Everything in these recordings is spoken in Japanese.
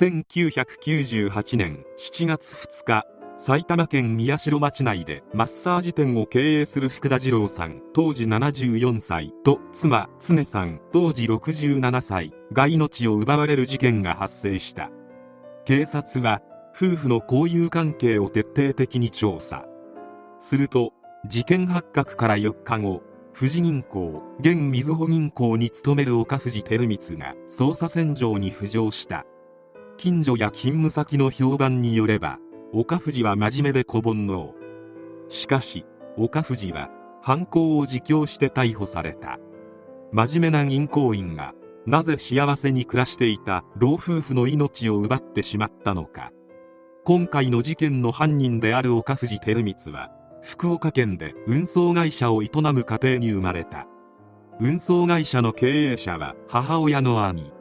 1998年7月2日埼玉県宮代町内でマッサージ店を経営する福田二郎さん当時74歳と妻常さん当時67歳が命を奪われる事件が発生した。警察は夫婦の交友関係を徹底的に調査。すると事件発覚から4日後富士銀行現みずほ銀行に勤める岡藤照光が捜査線上に浮上した。近所や勤務先の評判によれば岡藤は真面目で小煩悩しかし岡藤は犯行を自供して逮捕された。真面目な銀行員がなぜ幸せに暮らしていた老夫婦の命を奪ってしまったのか。今回の事件の犯人である岡藤照光は福岡県で運送会社を営む家庭に生まれた。運送会社の経営者は母親の兄。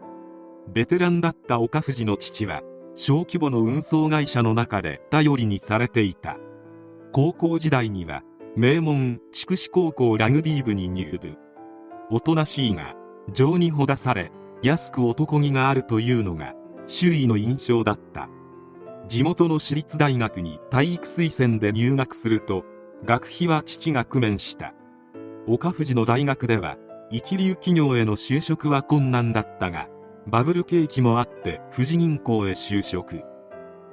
ベテランだった岡藤の父は小規模の運送会社の中で頼りにされていた。高校時代には名門筑紫高校ラグビー部に入部。おとなしいが情にほだされ安く男気があるというのが周囲の印象だった。地元の私立大学に体育推薦で入学すると学費は父が工面した。岡藤の大学では一流企業への就職は困難だったがバブル景気もあって富士銀行へ就職。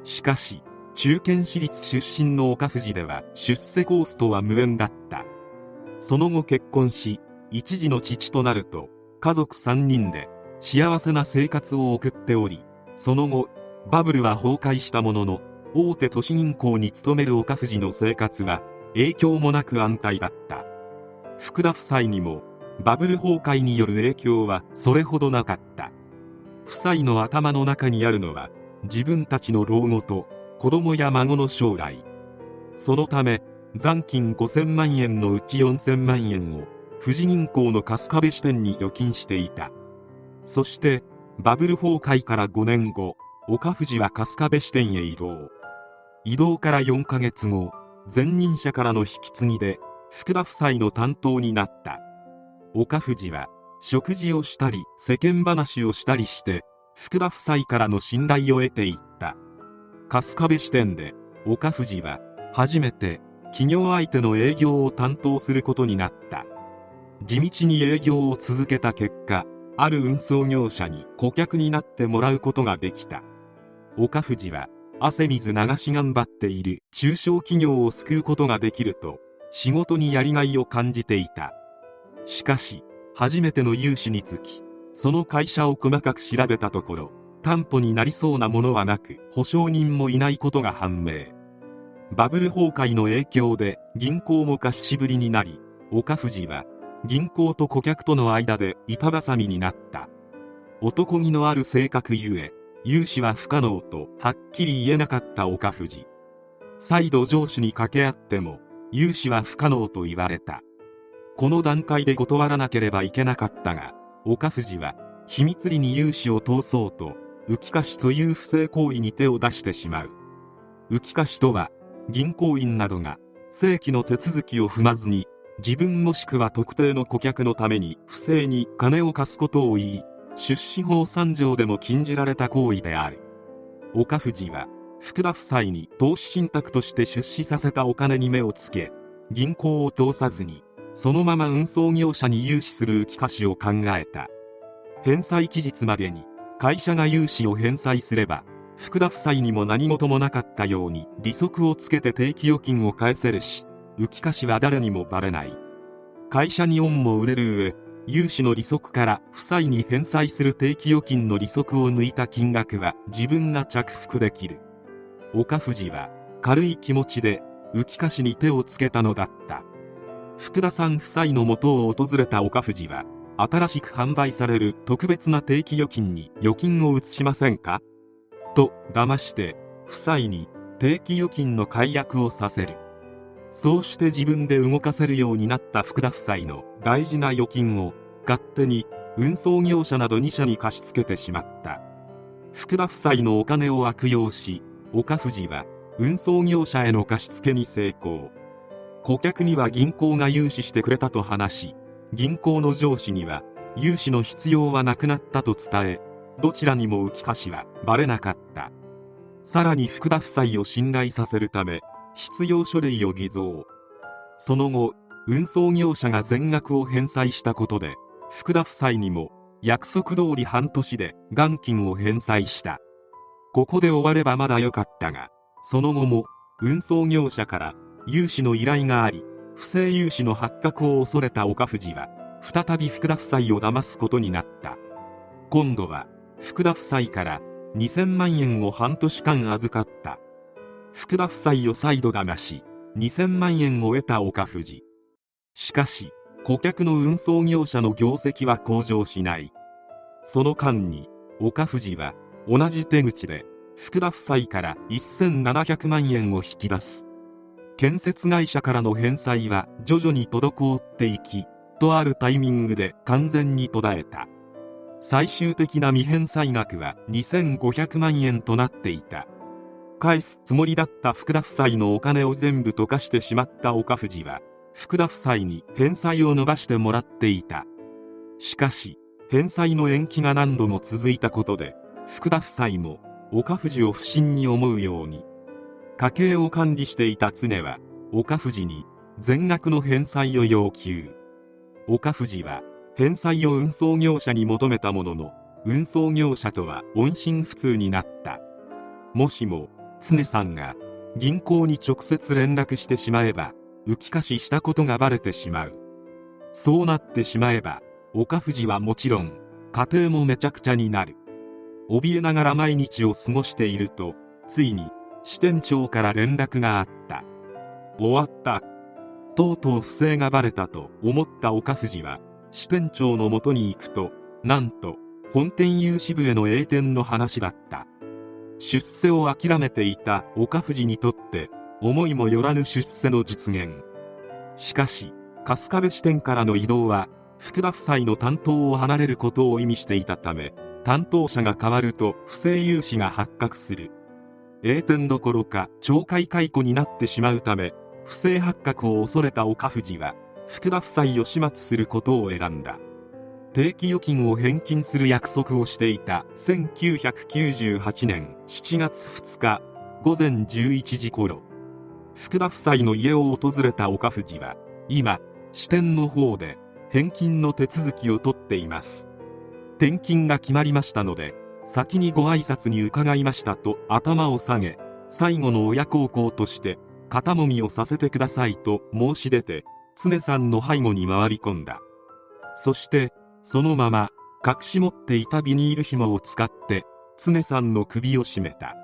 しかし中堅私立出身の岡藤では出世コースとは無縁だった。その後結婚し一児の父となると家族3人で幸せな生活を送っておりその後バブルは崩壊したものの大手都市銀行に勤める岡藤の生活は影響もなく安泰だった。福田夫妻にもバブル崩壊による影響はそれほどなかった。夫妻の頭の中にあるのは自分たちの老後と子供や孫の将来。そのため残金5000万円のうち4000万円を富士銀行の春日部支店に預金していた。そしてバブル崩壊から5年後岡藤は春日部支店へ移動。移動から4ヶ月後前任者からの引き継ぎで福田夫妻の担当になった。岡藤は食事をしたり世間話をしたりして福田夫妻からの信頼を得ていった。春日部支店で岡藤は初めて企業相手の営業を担当することになった。地道に営業を続けた結果ある運送業者に顧客になってもらうことができた。岡藤は汗水流し頑張っている中小企業を救うことができると仕事にやりがいを感じていた。しかし初めての融資につきその会社を細かく調べたところ担保になりそうなものはなく保証人もいないことが判明。バブル崩壊の影響で銀行も貸しぶりになり岡藤は銀行と顧客との間で板挟みになった。男気のある性格ゆえ融資は不可能とはっきり言えなかった岡藤。再度上司に掛け合っても融資は不可能と言われた。この段階で断らなければいけなかったが岡藤は秘密裏に融資を通そうと浮貸という不正行為に手を出してしまう。浮貸とは銀行員などが正規の手続きを踏まずに自分もしくは特定の顧客のために不正に金を貸すことを言い出資法3条でも禁じられた行為である。岡藤は福田夫妻に投資信託として出資させたお金に目をつけ銀行を通さずにそのまま運送業者に融資する浮き貸を考えた。返済期日までに会社が融資を返済すれば福田夫妻にも何事もなかったように利息をつけて定期預金を返せるし浮貸は誰にもバレない。会社に恩も売れる上融資の利息から夫妻に返済する定期預金の利息を抜いた金額は自分が着服できる。岡藤は軽い気持ちで浮貸に手をつけたのだった。福田さん夫妻の元を訪れた岡藤は新しく販売される特別な定期預金に預金を移しませんか？と騙して夫妻に定期預金の解約をさせる。そうして自分で動かせるようになった福田夫妻の大事な預金を勝手に運送業者など2社に貸し付けてしまった。福田夫妻のお金を悪用し岡藤は運送業者への貸し付けに成功。顧客には銀行が融資してくれたと話し銀行の上司には融資の必要はなくなったと伝えどちらにも浮かしはバレなかった。さらに福田夫妻を信頼させるため必要書類を偽造。その後運送業者が全額を返済したことで福田夫妻にも約束通り半年で元金を返済した。ここで終わればまだ良かったがその後も運送業者から融資の依頼があり不正融資の発覚を恐れた岡藤は再び福田夫妻を騙すことになった。今度は福田夫妻から2000万円を半年間預かった。福田夫妻を再度騙し2000万円を得た岡藤。しかし顧客の運送業者の業績は向上しない。その間に岡藤は同じ手口で福田夫妻から1700万円を引き出す。建設会社からの返済は徐々に滞っていきとあるタイミングで完全に途絶えた。最終的な未返済額は2500万円となっていた。返すつもりだった福田夫妻のお金を全部溶かしてしまった岡藤は福田夫妻に返済を伸ばしてもらっていた。しかし返済の延期が何度も続いたことで福田夫妻も岡藤を不審に思うように家計を管理していた常は岡藤に全額の返済を要求。岡藤は返済を運送業者に求めたものの運送業者とは音信不通になった。もしも常さんが銀行に直接連絡してしまえば浮き貸ししたことがバレてしまう。そうなってしまえば岡藤はもちろん家庭もめちゃくちゃになる。怯えながら毎日を過ごしているとついに支店長から連絡があった。終わった。とうとう不正がバレたと思った岡藤は支店長のもとに行くとなんと本店有志部への栄転の話だった。出世を諦めていた岡藤にとって思いもよらぬ出世の実現。しかし春日部支店からの移動は福田夫妻の担当を離れることを意味していたため担当者が変わると不正融資が発覚する。栄転どころか懲戒解雇になってしまうため不正発覚を恐れた岡藤は福田夫妻を始末することを選んだ。定期預金を返金する約束をしていた1998年7月2日午前11時頃福田夫妻の家を訪れた岡藤は今支店の方で返金の手続きを取っています。転勤が決まりましたので先にご挨拶に伺いましたと頭を下げ最後の親孝行として肩もみをさせてくださいと申し出て常さんの背後に回り込んだ。そしてそのまま隠し持っていたビニール紐を使って常さんの首を絞めた。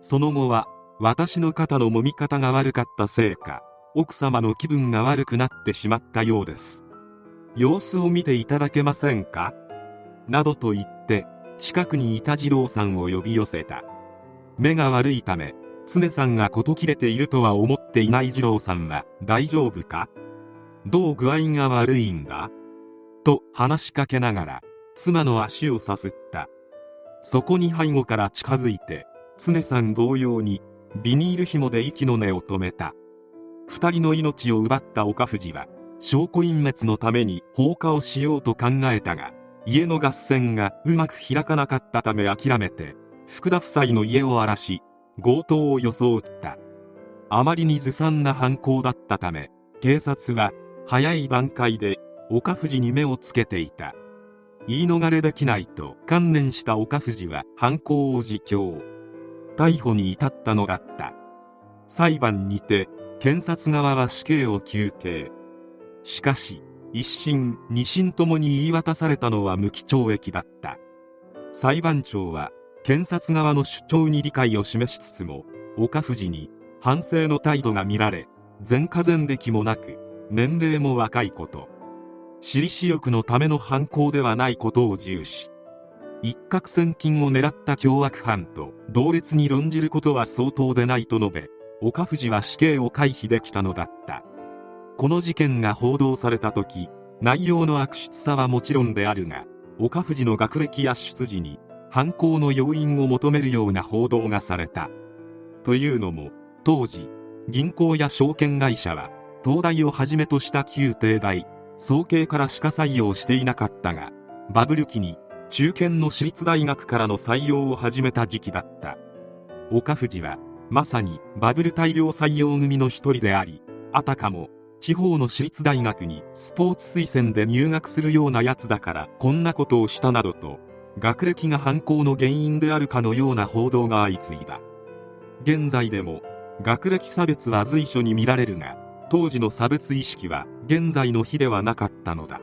その後は私の肩の揉み方が悪かったせいか奥様の気分が悪くなってしまったようです。様子を見ていただけませんか？などと言って近くにいた次郎さんを呼び寄せた。目が悪いため常さんが事切れているとは思っていない次郎さんは大丈夫か？どう具合が悪いんだ？と話しかけながら妻の足をさすった。そこに背後から近づいて常さん同様にビニール紐で息の根を止めた。二人の命を奪った岡藤は証拠隠滅のために放火をしようと考えたが家の合戦がうまく開かなかったため諦めて福田夫妻の家を荒らし強盗を装った。あまりにずさんな犯行だったため警察は早い段階で岡藤に目をつけていた。言い逃れできないと観念した岡藤は犯行を自供。逮捕に至ったのだった。裁判にて検察側は死刑を求刑。しかし一審二審ともに言い渡されたのは無期懲役だった。裁判長は検察側の主張に理解を示しつつも岡藤に反省の態度が見られ前科前歴もなく年齢も若いこと。私利私欲のための犯行ではないことを重視。一攫千金を狙った凶悪犯と同列に論じることは相当でないと述べ岡藤は死刑を回避できたのだった。この事件が報道された時内容の悪質さはもちろんであるが岡藤の学歴や出自に犯行の要因を求めるような報道がされた。というのも当時銀行や証券会社は東大をはじめとした旧帝大総計からしか採用していなかったがバブル期に中堅の私立大学からの採用を始めた時期だった。岡藤はまさにバブル大量採用組の一人でありあたかも地方の私立大学にスポーツ推薦で入学するようなやつだからこんなことをしたなどと学歴が犯行の原因であるかのような報道が相次いだ。現在でも学歴差別は随所に見られるが当時の差別意識は現在の日ではなかったのだ。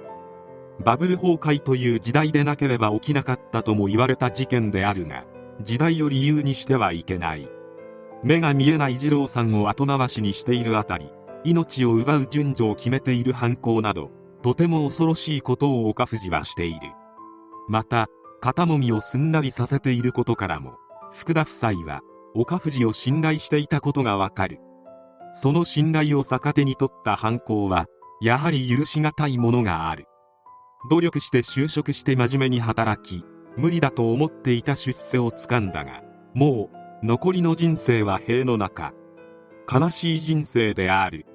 バブル崩壊という時代でなければ起きなかったとも言われた事件であるが時代を理由にしてはいけない。目が見えない二郎さんを後回しにしているあたり命を奪う順序を決めている犯行などとても恐ろしいことを岡藤はしている。また肩もみをすんなりさせていることからも福田夫妻は岡藤を信頼していたことがわかる。その信頼を逆手に取った犯行はやはり許し難いものがある。努力して就職して真面目に働き無理だと思っていた出世をつかんだがもう残りの人生は塀の中。悲しい人生である。